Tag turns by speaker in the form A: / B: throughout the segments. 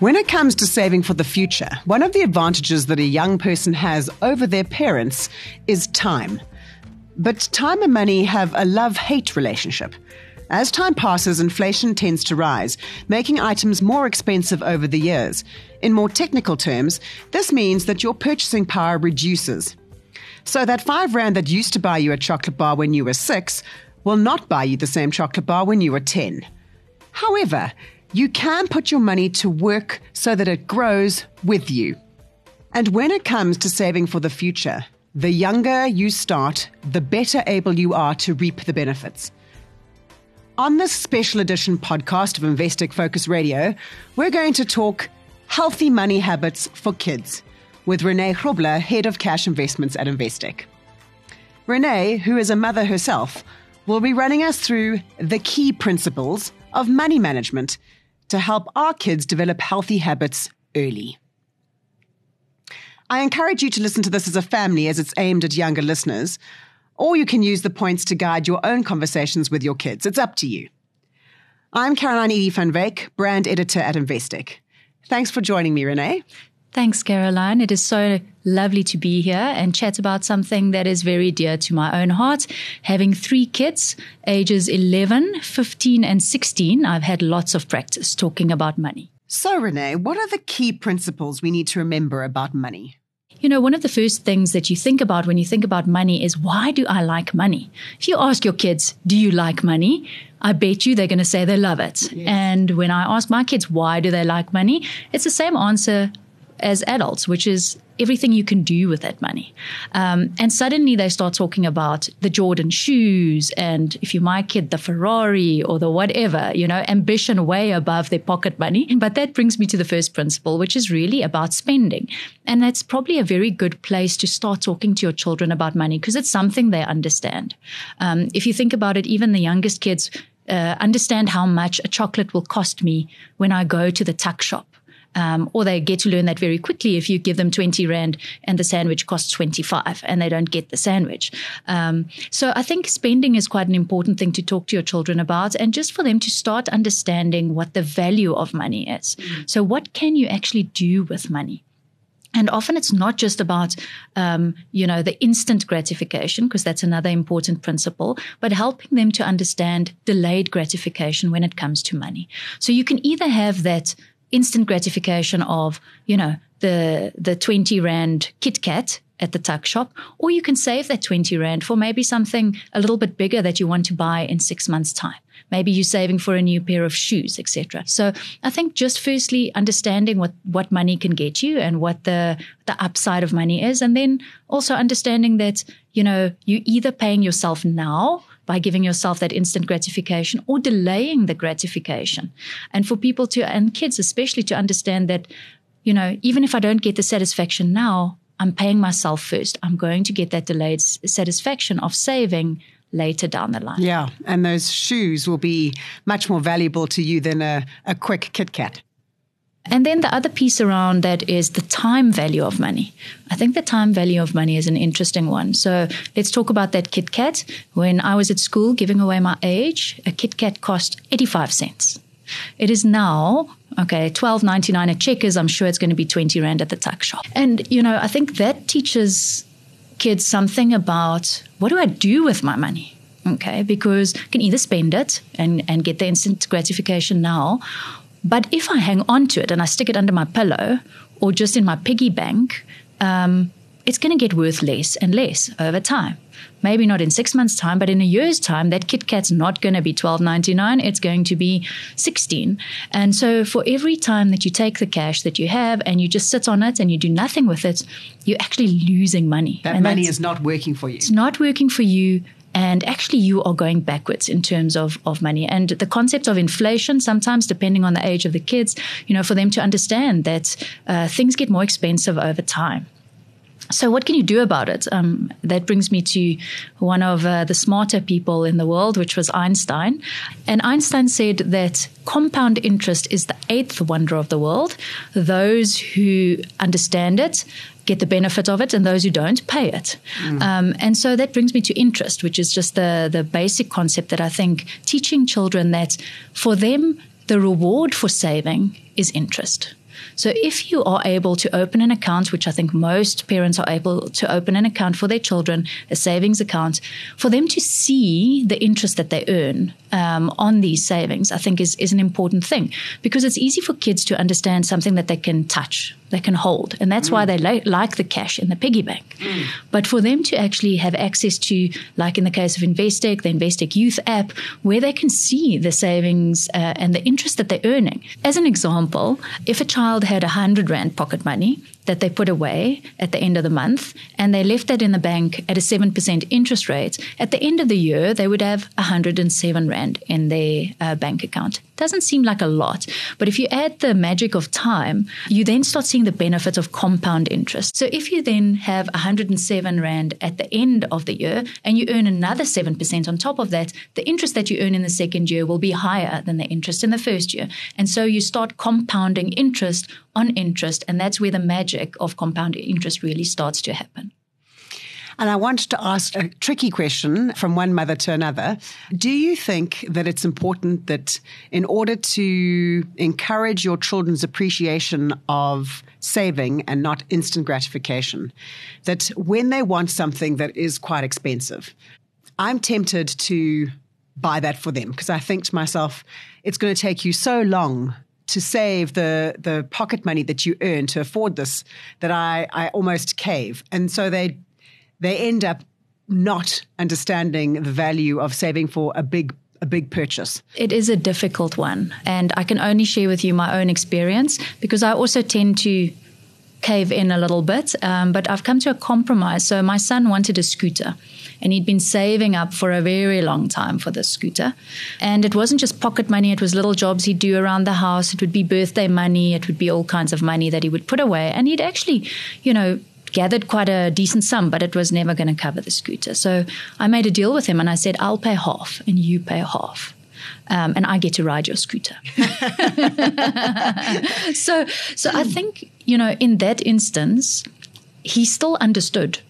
A: When it comes to saving for the future, one of the advantages that a young person has over their parents is time. But time and money have a love hate relationship. As time passes, inflation tends to rise, making items more expensive over the years. In more technical terms, this means that your purchasing power reduces. So that five rand that used to buy you a chocolate bar when you were six will not buy you the same chocolate bar when you were 10. However, you can put your money to work so that it grows with you. And when it comes to saving for the future, the younger you start, the better able you are to reap the benefits. On this special edition podcast of Investec Focus Radio, we're going to talk healthy money habits for kids with René Grobler, Head of Cash Investments at Investec. René, who is a mother herself, will be running us through the key principles of money management to help our kids develop healthy habits early. I encourage you to listen to this as a family as it's aimed at younger listeners, or you can use the points to guide your own conversations with your kids. It's up to you. I'm Caroline Edie van Wyk, brand editor at Investec. Thanks for joining me, René.
B: Thanks, Caroline. It is so lovely to be here and chat about something that is very dear to my own heart. Having three kids, ages 11, 15, and 16, I've had lots of practice talking about money.
A: So, René, what are the key principles we need to remember about money?
B: You know, one of the first things that you think about when you think about money is why do I like money? If you ask your kids, do you like money? I bet you they're going to say they love it. Yes. And when I ask my kids, why do they like money? It's the same answer as adults, which is everything you can do with that money. Um, and suddenly they start talking about the Jordan shoes and if you're my kid, the Ferrari or the whatever, you know, ambition way above their pocket money. But that brings me to the first principle, which is really about spending. And that's probably a very good place to start talking to your children about money because it's something they understand. Um, if you think about it, even the youngest kids uh, understand how much a chocolate will cost me when I go to the tuck shop um, or they get to learn that very quickly if you give them 20 Rand and the sandwich costs 25 and they don't get the sandwich. Um, so I think spending is quite an important thing to talk to your children about and just for them to start understanding what the value of money is. Mm-hmm. So, what can you actually do with money? And often it's not just about, um, you know, the instant gratification, because that's another important principle, but helping them to understand delayed gratification when it comes to money. So you can either have that instant gratification of, you know, the, the 20 Rand Kit Kat at the tuck shop, or you can save that 20 Rand for maybe something a little bit bigger that you want to buy in six months' time. Maybe you're saving for a new pair of shoes, etc. So I think just firstly understanding what, what money can get you and what the, the upside of money is. And then also understanding that, you know, you're either paying yourself now by giving yourself that instant gratification or delaying the gratification. And for people to, and kids especially, to understand that, you know, even if I don't get the satisfaction now, I'm paying myself first. I'm going to get that delayed satisfaction of saving later down the line.
A: Yeah. And those shoes will be much more valuable to you than a, a quick Kit Kat.
B: And then the other piece around that is the time value of money. I think the time value of money is an interesting one. So let's talk about that Kit Kat. When I was at school, giving away my age, a Kit Kat cost 85 cents. It is now, okay, twelve ninety nine at Checkers. I'm sure it's going to be 20 Rand at the tuck shop. And, you know, I think that teaches kids something about what do I do with my money? Okay, because I can either spend it and, and get the instant gratification now, but if I hang on to it and I stick it under my pillow or just in my piggy bank, um, it's going to get worth less and less over time. Maybe not in six months' time, but in a year's time, that Kit Kat's not going to be twelve ninety nine. It's going to be sixteen. And so, for every time that you take the cash that you have and you just sit on it and you do nothing with it, you're actually losing money.
A: That
B: and
A: money is not working for you.
B: It's not working for you and actually you are going backwards in terms of, of money and the concept of inflation sometimes depending on the age of the kids you know for them to understand that uh, things get more expensive over time so, what can you do about it? Um, that brings me to one of uh, the smarter people in the world, which was Einstein. And Einstein said that compound interest is the eighth wonder of the world. Those who understand it get the benefit of it, and those who don't pay it. Mm. Um, and so that brings me to interest, which is just the the basic concept that I think teaching children that for them the reward for saving is interest. So if you are able to open an account, which I think most parents are able to open an account for their children, a savings account, for them to see the interest that they earn um, on these savings, I think is, is an important thing because it's easy for kids to understand something that they can touch, they can hold. And that's mm. why they li- like the cash in the piggy bank. Mm. But for them to actually have access to, like in the case of Investec, the Investec Youth app, where they can see the savings uh, and the interest that they're earning. As an example, if a child had 100 Rand pocket money, that they put away at the end of the month and they left that in the bank at a 7% interest rate, at the end of the year, they would have 107 Rand in their uh, bank account. Doesn't seem like a lot, but if you add the magic of time, you then start seeing the benefit of compound interest. So if you then have 107 Rand at the end of the year and you earn another 7% on top of that, the interest that you earn in the second year will be higher than the interest in the first year. And so you start compounding interest on interest, and that's where the magic of compound interest really starts to happen.
A: And I want to ask a tricky question from one mother to another. Do you think that it's important that in order to encourage your children's appreciation of saving and not instant gratification, that when they want something that is quite expensive, I'm tempted to buy that for them because I think to myself, it's going to take you so long to save the the pocket money that you earn to afford this that I I almost cave. And so they they end up not understanding the value of saving for a big a big purchase?
B: It is a difficult one. And I can only share with you my own experience because I also tend to cave in a little bit. Um, but I've come to a compromise. So my son wanted a scooter and he'd been saving up for a very long time for this scooter. And it wasn't just pocket money, it was little jobs he'd do around the house. It would be birthday money, it would be all kinds of money that he would put away. And he'd actually, you know, gathered quite a decent sum, but it was never going to cover the scooter. So I made a deal with him and I said, I'll pay half and you pay half. Um, and I get to ride your scooter. so, so I think you know, in that instance, he still understood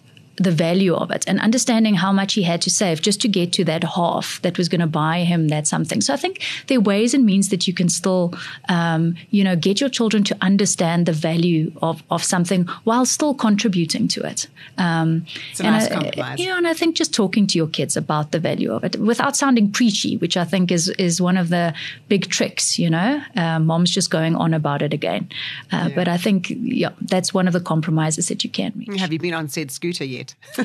B: the value of it and understanding how much he had to save just to get to that half that was going to buy him that something. So I think there are ways and means that you can still, um, you know, get your children to understand the value of, of something while still contributing to it.
A: Um, it's a nice I, compromise.
B: Yeah, and I think just talking to your kids about the value of it without sounding preachy, which I think is is one of the big tricks. You know, uh, mom's just going on about it again. Uh, yeah. But I think yeah, that's one of the compromises that you can reach.
A: Have you been on said scooter yet?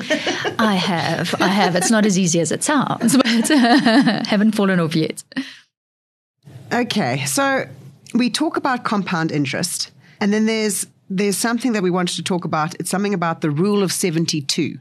B: I have. I have. It's not as easy as it sounds, but uh, haven't fallen off yet.
A: Okay. So we talk about compound interest, and then there's there's something that we wanted to talk about. It's something about the rule of 72.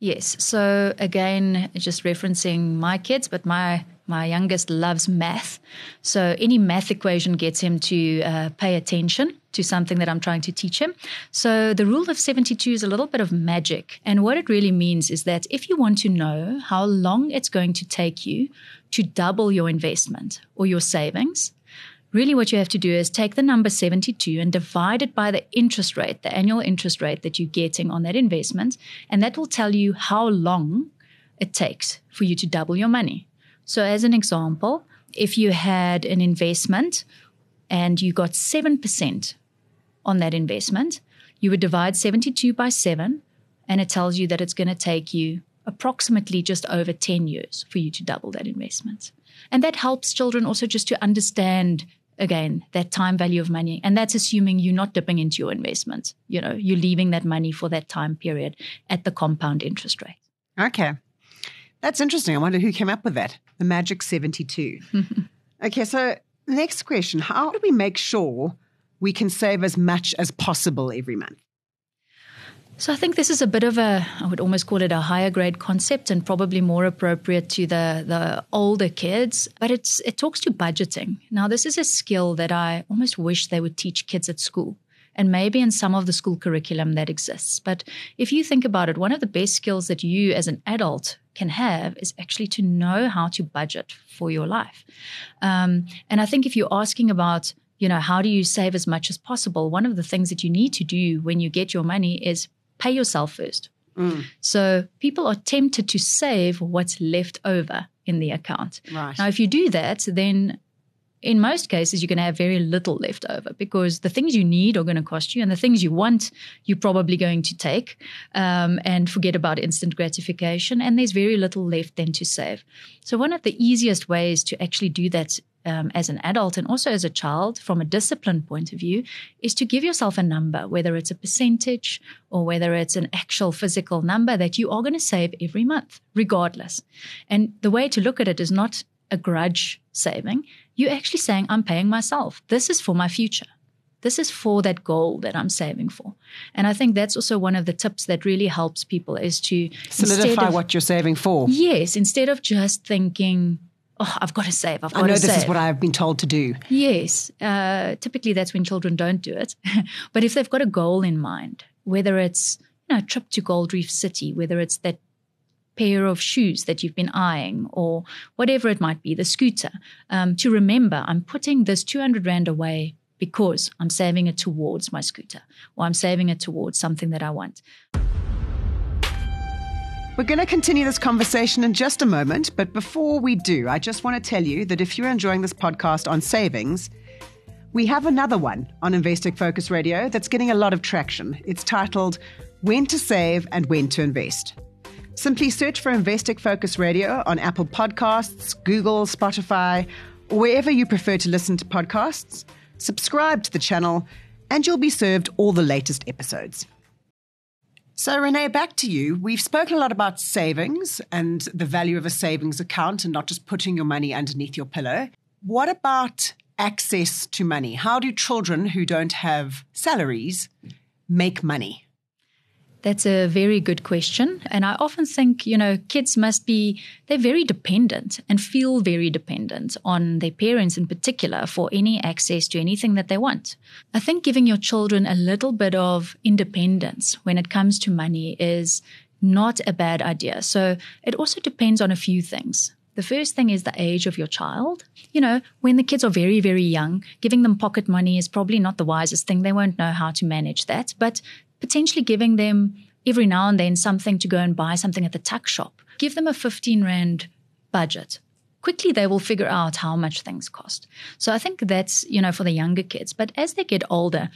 B: Yes. So again, just referencing my kids, but my my youngest loves math. So any math equation gets him to uh, pay attention to something that I'm trying to teach him. So the rule of 72 is a little bit of magic. And what it really means is that if you want to know how long it's going to take you to double your investment or your savings, really what you have to do is take the number 72 and divide it by the interest rate, the annual interest rate that you're getting on that investment. And that will tell you how long it takes for you to double your money. So, as an example, if you had an investment and you got 7% on that investment, you would divide 72 by 7, and it tells you that it's going to take you approximately just over 10 years for you to double that investment. And that helps children also just to understand again that time value of money and that's assuming you're not dipping into your investment. You know you're leaving that money for that time period at the compound interest rate.
A: Okay. That's interesting. I wonder who came up with that. The magic 72 okay so next question. How do we make sure we can save as much as possible every month?
B: So I think this is a bit of a I would almost call it a higher grade concept and probably more appropriate to the the older kids, but it's it talks to budgeting. Now this is a skill that I almost wish they would teach kids at school and maybe in some of the school curriculum that exists. But if you think about it, one of the best skills that you as an adult can have is actually to know how to budget for your life. Um, and I think if you're asking about you know, how do you save as much as possible? One of the things that you need to do when you get your money is pay yourself first. Mm. So people are tempted to save what's left over in the account.
A: Right.
B: Now, if you do that, then in most cases, you're going to have very little left over because the things you need are going to cost you, and the things you want, you're probably going to take um, and forget about instant gratification. And there's very little left then to save. So, one of the easiest ways to actually do that um, as an adult and also as a child, from a discipline point of view, is to give yourself a number, whether it's a percentage or whether it's an actual physical number that you are going to save every month, regardless. And the way to look at it is not a grudge saving, you're actually saying, I'm paying myself. This is for my future. This is for that goal that I'm saving for. And I think that's also one of the tips that really helps people is to
A: solidify of, what you're saving for.
B: Yes, instead of just thinking, oh, I've got to save. I've got
A: I know this
B: save.
A: is what I've been told to do.
B: Yes. Uh, typically, that's when children don't do it. but if they've got a goal in mind, whether it's you know, a trip to Gold Reef City, whether it's that pair of shoes that you've been eyeing or whatever it might be, the scooter, um, to remember I'm putting this 200 Rand away because I'm saving it towards my scooter or I'm saving it towards something that I want.
A: We're going to continue this conversation in just a moment, but before we do, I just want to tell you that if you're enjoying this podcast on savings, we have another one on Investec Focus Radio that's getting a lot of traction. It's titled When to Save and When to Invest. Simply search for Investec Focus Radio on Apple Podcasts, Google, Spotify, or wherever you prefer to listen to podcasts. Subscribe to the channel, and you'll be served all the latest episodes. So, René, back to you. We've spoken a lot about savings and the value of a savings account and not just putting your money underneath your pillow. What about access to money? How do children who don't have salaries make money?
B: That's a very good question. And I often think, you know, kids must be, they're very dependent and feel very dependent on their parents in particular for any access to anything that they want. I think giving your children a little bit of independence when it comes to money is not a bad idea. So it also depends on a few things. The first thing is the age of your child. You know, when the kids are very, very young, giving them pocket money is probably not the wisest thing. They won't know how to manage that. But potentially giving them every now and then something to go and buy something at the tuck shop. Give them a 15 Rand budget. Quickly, they will figure out how much things cost. So I think that's, you know, for the younger kids. But as they get older,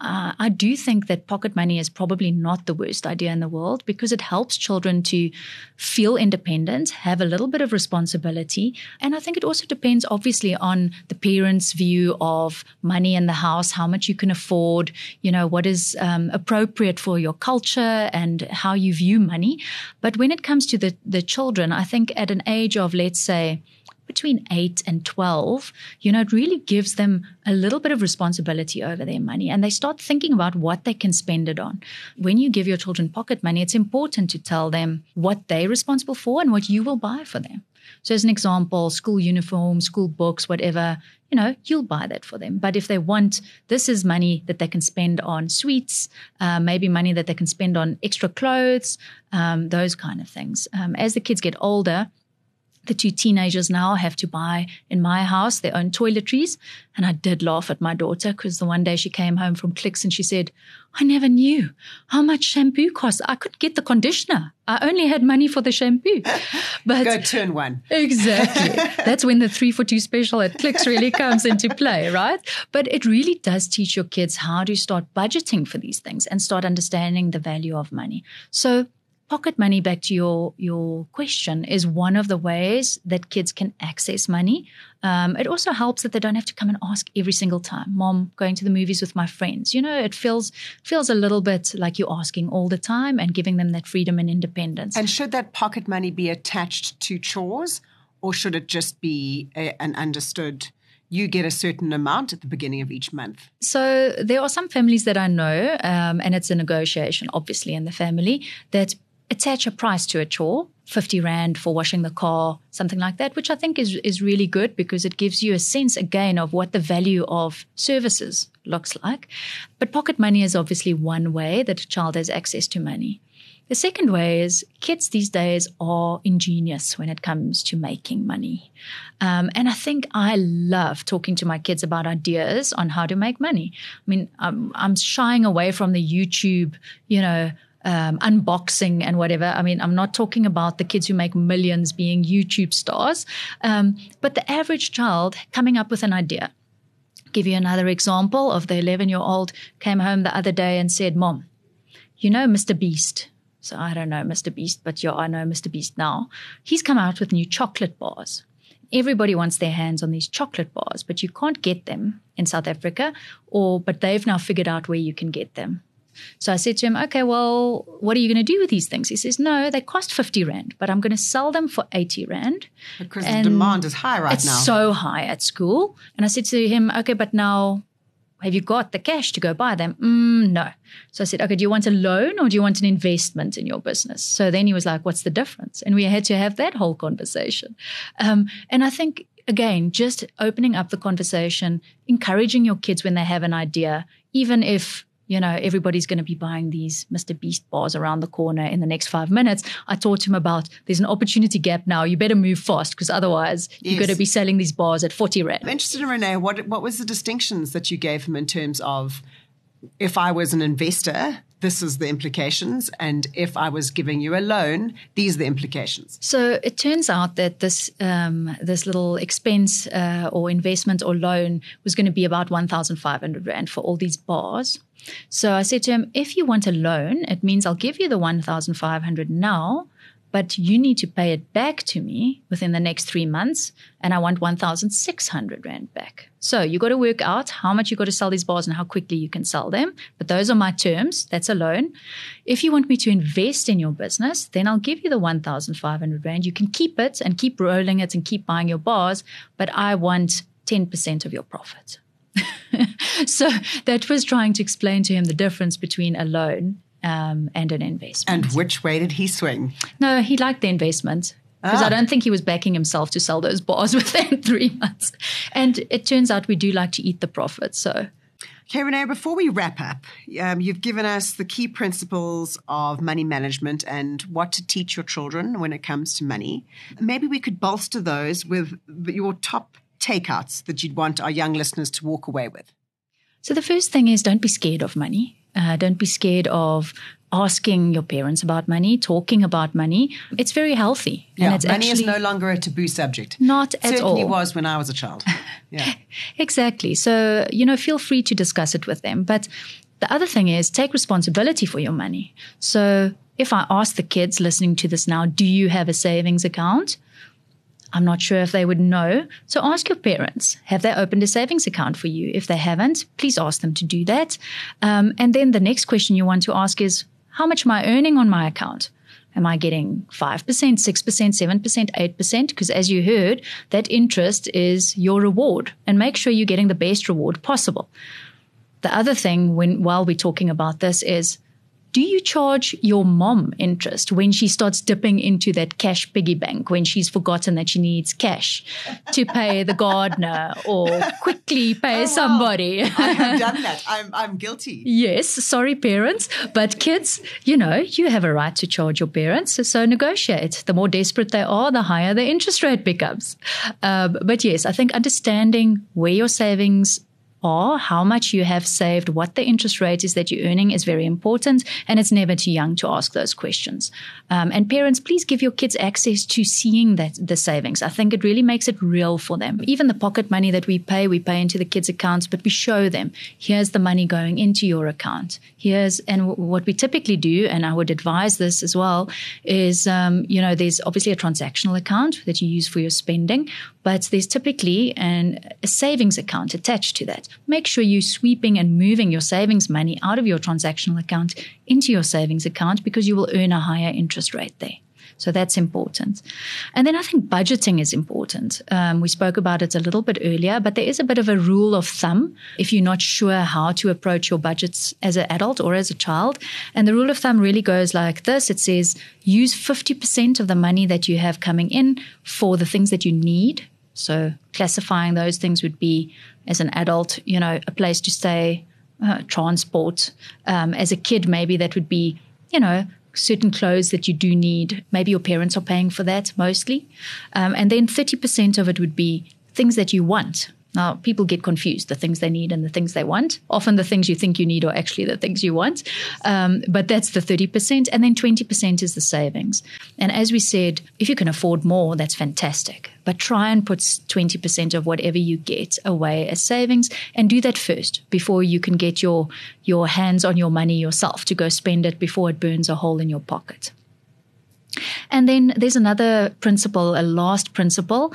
B: uh, I do think that pocket money is probably not the worst idea in the world because it helps children to feel independent, have a little bit of responsibility. And I think it also depends, obviously, on the parents' view of money in the house, how much you can afford, you know, what is um, appropriate for your culture and how you view money. But when it comes to the, the children, I think at an age of, let's say, between 8 and 12, you know, it really gives them a little bit of responsibility over their money and they start thinking about what they can spend it on. When you give your children pocket money, it's important to tell them what they're responsible for and what you will buy for them. So, as an example, school uniform, school books, whatever, you know, you'll buy that for them. But if they want, this is money that they can spend on sweets, uh, maybe money that they can spend on extra clothes, um, those kind of things. Um, as the kids get older, the two teenagers now have to buy in my house their own toiletries. And I did laugh at my daughter because the one day she came home from Clicks and she said, I never knew how much shampoo costs. I could get the conditioner. I only had money for the shampoo.
A: But go turn one.
B: Exactly. That's when the three for two special at Clicks really comes into play, right? But it really does teach your kids how to start budgeting for these things and start understanding the value of money. So pocket money back to your your question is one of the ways that kids can access money. Um, it also helps that they don't have to come and ask every single time. Mom going to the movies with my friends. You know it feels feels a little bit like you're asking all the time and giving them that freedom and independence.
A: And should that pocket money be attached to chores or should it just be a, an understood you get a certain amount at the beginning of each month.
B: So there are some families that I know, um, and it's a negotiation, obviously, in the family that attach a price to a chore 50 rand for washing the car something like that which i think is is really good because it gives you a sense again of what the value of services looks like but pocket money is obviously one way that a child has access to money the second way is kids these days are ingenious when it comes to making money. Um, and I think I love talking to my kids about ideas on how to make money. I mean, I'm, I'm shying away from the YouTube, you know, um, unboxing and whatever. I mean, I'm not talking about the kids who make millions being YouTube stars, um, but the average child coming up with an idea. Give you another example of the 11 year old came home the other day and said, Mom, you know Mr. Beast. So I don't know Mr. Beast, but yeah, I know Mr. Beast now. He's come out with new chocolate bars. Everybody wants their hands on these chocolate bars, but you can't get them in South Africa, or but they've now figured out where you can get them. So I said to him, okay, well, what are you going to do with these things? He says, no, they cost 50 Rand, but I'm going to sell them for 80 Rand.
A: Because the demand is high right
B: it's
A: now.
B: It's so high at school. And I said to him, okay, but now have you got the cash to go buy them? Mm, no. So I said, okay, do you want a loan or do you want an investment in your business? So then he was like, what's the difference? And we had to have that whole conversation. Um, and I think, again, just opening up the conversation, encouraging your kids when they have an idea, even if you know, everybody's going to be buying these Mr. Beast bars around the corner in the next five minutes. I taught him about there's an opportunity gap now. You better move fast because otherwise yes. you're going to be selling these bars at 40 Rand.
A: I'm interested in René, what, what was the distinctions that you gave him in terms of if I was an investor, this is the implications. And if I was giving you a loan, these are the implications.
B: So it turns out that this um, this little expense uh, or investment or loan was going to be about 1,500 Rand for all these bars. So I said to him, if you want a loan, it means I'll give you the 1,500 now, but you need to pay it back to me within the next three months, and I want 1,600 Rand back. So you got to work out how much you got to sell these bars and how quickly you can sell them. But those are my terms. That's a loan. If you want me to invest in your business, then I'll give you the 1,500 Rand. You can keep it and keep rolling it and keep buying your bars, but I want 10% of your profit. so that was trying to explain to him the difference between a loan um, and an investment.
A: And which way did he swing?
B: No, he liked the investment because ah. I don't think he was backing himself to sell those bars within three months. And it turns out we do like to eat the profit. So.
A: Okay, René, before we wrap up, um, you've given us the key principles of money management and what to teach your children when it comes to money. Maybe we could bolster those with your top takeouts that you'd want our young listeners to walk away with?
B: So, the first thing is don't be scared of money. Uh, don't be scared of asking your parents about money, talking about money. It's very healthy.
A: Yeah, and money is no longer a taboo subject.
B: Not at
A: Certainly
B: all.
A: Certainly was when I was a child. Yeah.
B: exactly. So, you know, feel free to discuss it with them. But the other thing is take responsibility for your money. So, if I ask the kids listening to this now, do you have a savings account? I'm not sure if they would know. So ask your parents have they opened a savings account for you? If they haven't, please ask them to do that. Um, and then the next question you want to ask is how much am I earning on my account? Am I getting 5%, 6%, 7%, 8%? Because as you heard, that interest is your reward and make sure you're getting the best reward possible. The other thing when while we're talking about this is do you charge your mom interest when she starts dipping into that cash piggy bank when she's forgotten that she needs cash to pay the gardener or quickly pay oh, somebody?
A: Wow. I have done that. I'm, I'm guilty.
B: Yes, sorry, parents. But kids, you know, you have a right to charge your parents. So negotiate. The more desperate they are, the higher the interest rate becomes. Um, but yes, I think understanding where your savings are, how much you have saved, what the interest rate is that you're earning is very important. And it's never too young to ask those questions. Um, and parents, please give your kids access to seeing that the savings. I think it really makes it real for them. Even the pocket money that we pay, we pay into the kids' accounts, but we show them here's the money going into your account. Here's, and w- what we typically do, and I would advise this as well, is, um, you know, there's obviously a transactional account that you use for your spending, but there's typically an, a savings account attached to that. Make sure you're sweeping and moving your savings money out of your transactional account into your savings account because you will earn a higher interest rate there. So that's important. And then I think budgeting is important. Um, we spoke about it a little bit earlier, but there is a bit of a rule of thumb if you're not sure how to approach your budgets as an adult or as a child. And the rule of thumb really goes like this it says use 50% of the money that you have coming in for the things that you need so classifying those things would be as an adult, you know, a place to stay, uh, transport. Um, as a kid, maybe that would be, you know, certain clothes that you do need. Maybe your parents are paying for that mostly. Um, and then 30% of it would be things that you want. Now, people get confused the things they need and the things they want. Often, the things you think you need are actually the things you want. Um, but that's the 30%. And then 20% is the savings. And as we said, if you can afford more, that's fantastic. But try and put 20% of whatever you get away as savings and do that first before you can get your, your hands on your money yourself to go spend it before it burns a hole in your pocket. And then there's another principle, a last principle.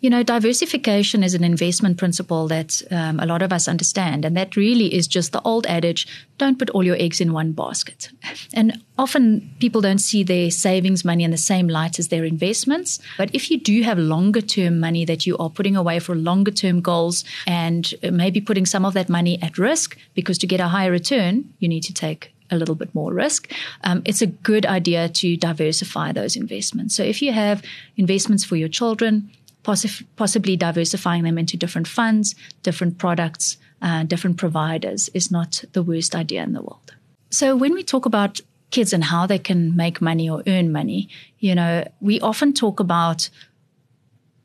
B: You know, diversification is an investment principle that um, a lot of us understand. And that really is just the old adage don't put all your eggs in one basket. And often people don't see their savings money in the same light as their investments. But if you do have longer term money that you are putting away for longer term goals and maybe putting some of that money at risk, because to get a higher return, you need to take a little bit more risk, um, it's a good idea to diversify those investments. So if you have investments for your children, possi- possibly diversifying them into different funds, different products, uh, different providers is not the worst idea in the world. So when we talk about kids and how they can make money or earn money, you know, we often talk about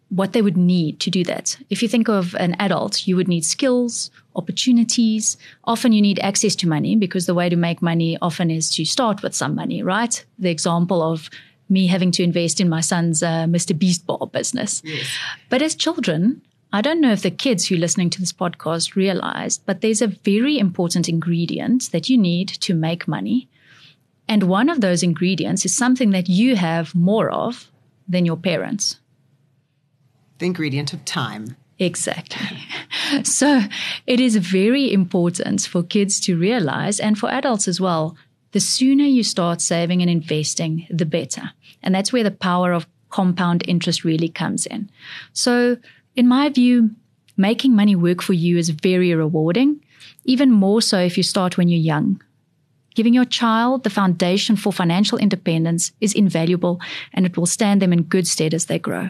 B: what they would need to do that. If you think of an adult, you would need skills, opportunities. Often you need access to money because the way to make money often is to start with some money, right? The example of me having to invest in my son's uh, Mr. Beast bar business. Yes. But as children, I don't know if the kids who are listening to this podcast realize, but there's a very important ingredient that you need to make money. And one of those ingredients is something that you have more of than your parents
A: the ingredient of time.
B: Exactly. So it is very important for kids to realize, and for adults as well, the sooner you start saving and investing, the better. And that's where the power of compound interest really comes in. So, in my view, making money work for you is very rewarding, even more so if you start when you're young. Giving your child the foundation for financial independence is invaluable and it will stand them in good stead as they grow.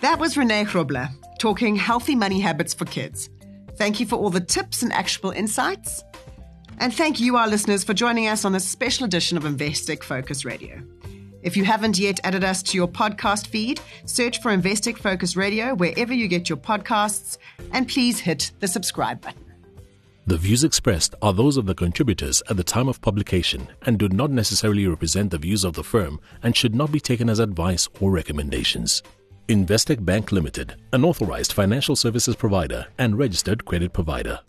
A: That was René Grobler talking healthy money habits for kids. Thank you for all the tips and actionable insights. And thank you, our listeners, for joining us on this special edition of Investec Focus Radio. If you haven't yet added us to your podcast feed, search for Investec Focus Radio wherever you get your podcasts, and please hit the subscribe button.
C: The views expressed are those of the contributors at the time of publication and do not necessarily represent the views of the firm and should not be taken as advice or recommendations. Investec Bank Limited, an authorized financial services provider and registered credit provider.